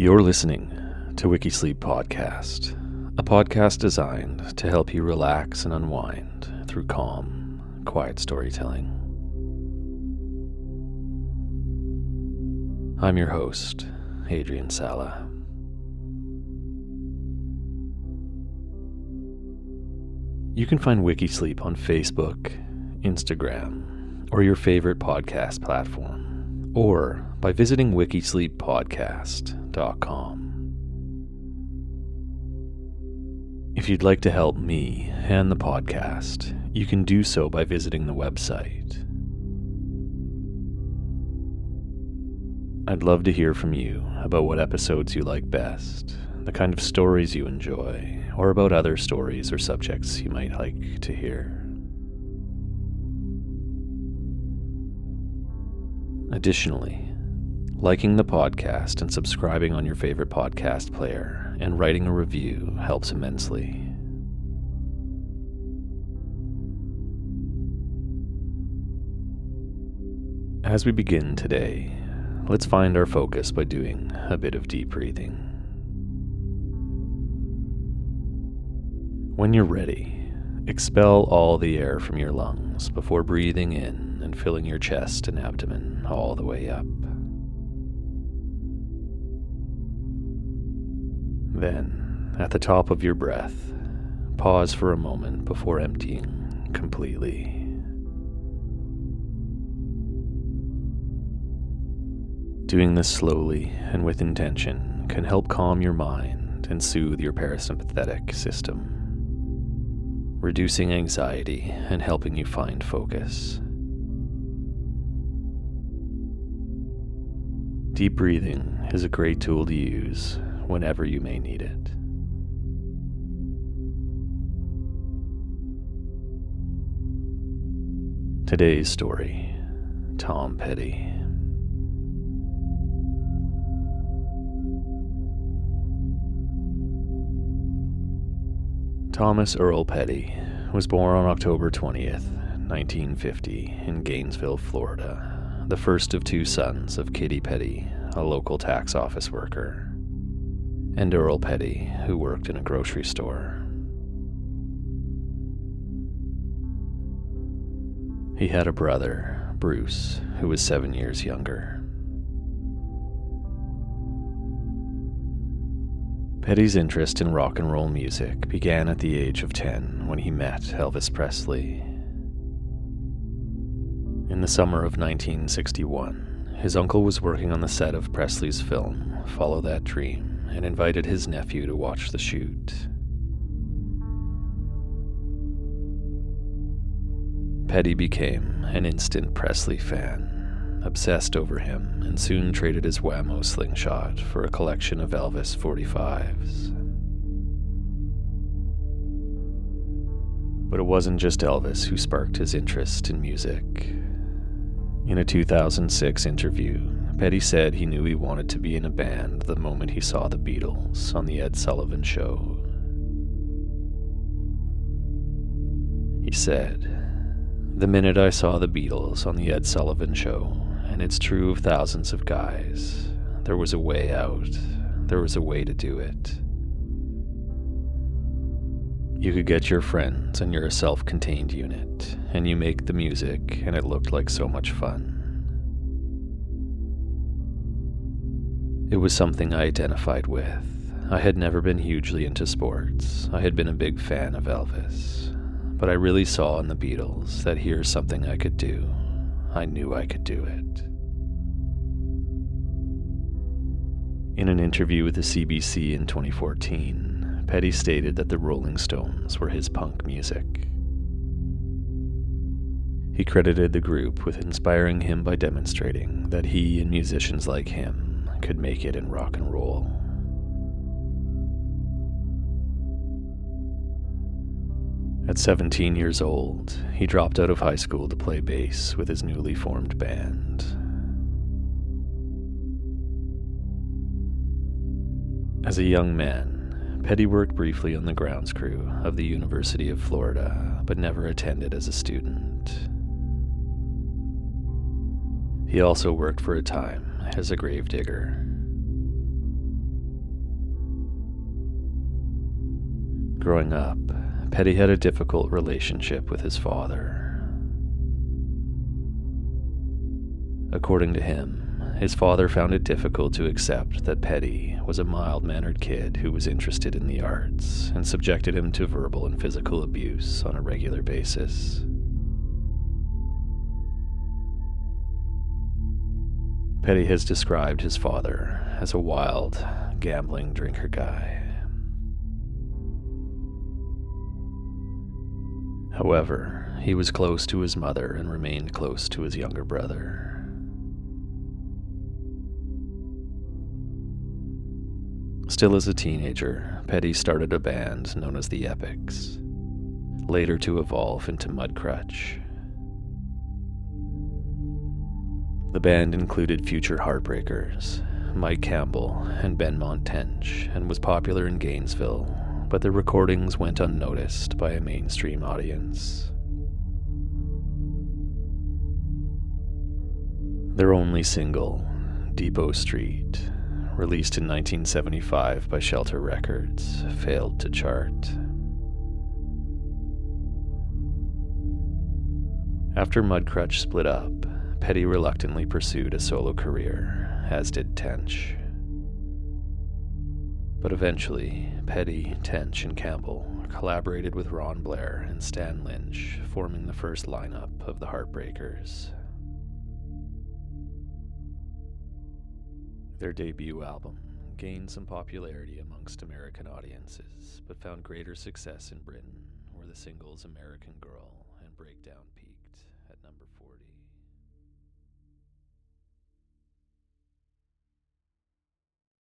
You're listening to Wikisleep Podcast, a podcast designed to help you relax and unwind through calm, quiet storytelling. I'm your host, Adrian Sala. You can find Wikisleep on Facebook, Instagram, or your favorite podcast platform, or by visiting wikisleeppodcast.com. If you'd like to help me and the podcast, you can do so by visiting the website. I'd love to hear from you about what episodes you like best, the kind of stories you enjoy, or about other stories or subjects you might like to hear. Additionally, liking the podcast and subscribing on your favorite podcast player and writing a review helps immensely. As we begin today, let's find our focus by doing a bit of deep breathing. When you're ready, expel all the air from your lungs before breathing in and filling your chest and abdomen all the way up. Then, at the top of your breath, pause for a moment before emptying completely. Doing this slowly and with intention can help calm your mind and soothe your parasympathetic system, reducing anxiety and helping you find focus. Deep breathing is a great tool to use whenever you may need it. Today's story Tom Petty. Thomas Earl Petty was born on October 20th, 1950, in Gainesville, Florida, the first of two sons of Kitty Petty, a local tax office worker, and Earl Petty, who worked in a grocery store. He had a brother, Bruce, who was seven years younger. Petty's interest in rock and roll music began at the age of 10 when he met Elvis Presley. In the summer of 1961, his uncle was working on the set of Presley's film, Follow That Dream, and invited his nephew to watch the shoot. Petty became an instant Presley fan obsessed over him, and soon traded his Wham-O slingshot for a collection of Elvis 45s. But it wasn't just Elvis who sparked his interest in music. In a 2006 interview, Petty said he knew he wanted to be in a band the moment he saw the Beatles on The Ed Sullivan Show. He said, The minute I saw the Beatles on The Ed Sullivan Show, and it's true of thousands of guys. There was a way out, there was a way to do it. You could get your friends, and you're a self contained unit, and you make the music, and it looked like so much fun. It was something I identified with. I had never been hugely into sports. I had been a big fan of Elvis. But I really saw in the Beatles that here's something I could do. I knew I could do it. In an interview with the CBC in 2014, Petty stated that the Rolling Stones were his punk music. He credited the group with inspiring him by demonstrating that he and musicians like him could make it in rock and roll. At 17 years old, he dropped out of high school to play bass with his newly formed band. As a young man, Petty worked briefly on the grounds crew of the University of Florida, but never attended as a student. He also worked for a time as a grave digger. Growing up, Petty had a difficult relationship with his father. According to him, his father found it difficult to accept that Petty was a mild mannered kid who was interested in the arts and subjected him to verbal and physical abuse on a regular basis. Petty has described his father as a wild, gambling drinker guy. However, he was close to his mother and remained close to his younger brother. Still as a teenager, Petty started a band known as the Epics, later to evolve into Mudcrutch. The band included future Heartbreakers, Mike Campbell, and Ben Tench, and was popular in Gainesville, but their recordings went unnoticed by a mainstream audience. Their only single, Depot Street, released in 1975 by Shelter Records, failed to chart. After Mudcrutch split up, Petty reluctantly pursued a solo career, as did Tench. But eventually, Petty, Tench, and Campbell collaborated with Ron Blair and Stan Lynch, forming the first lineup of the Heartbreakers. Their debut album gained some popularity amongst American audiences, but found greater success in Britain, where the singles American Girl and Breakdown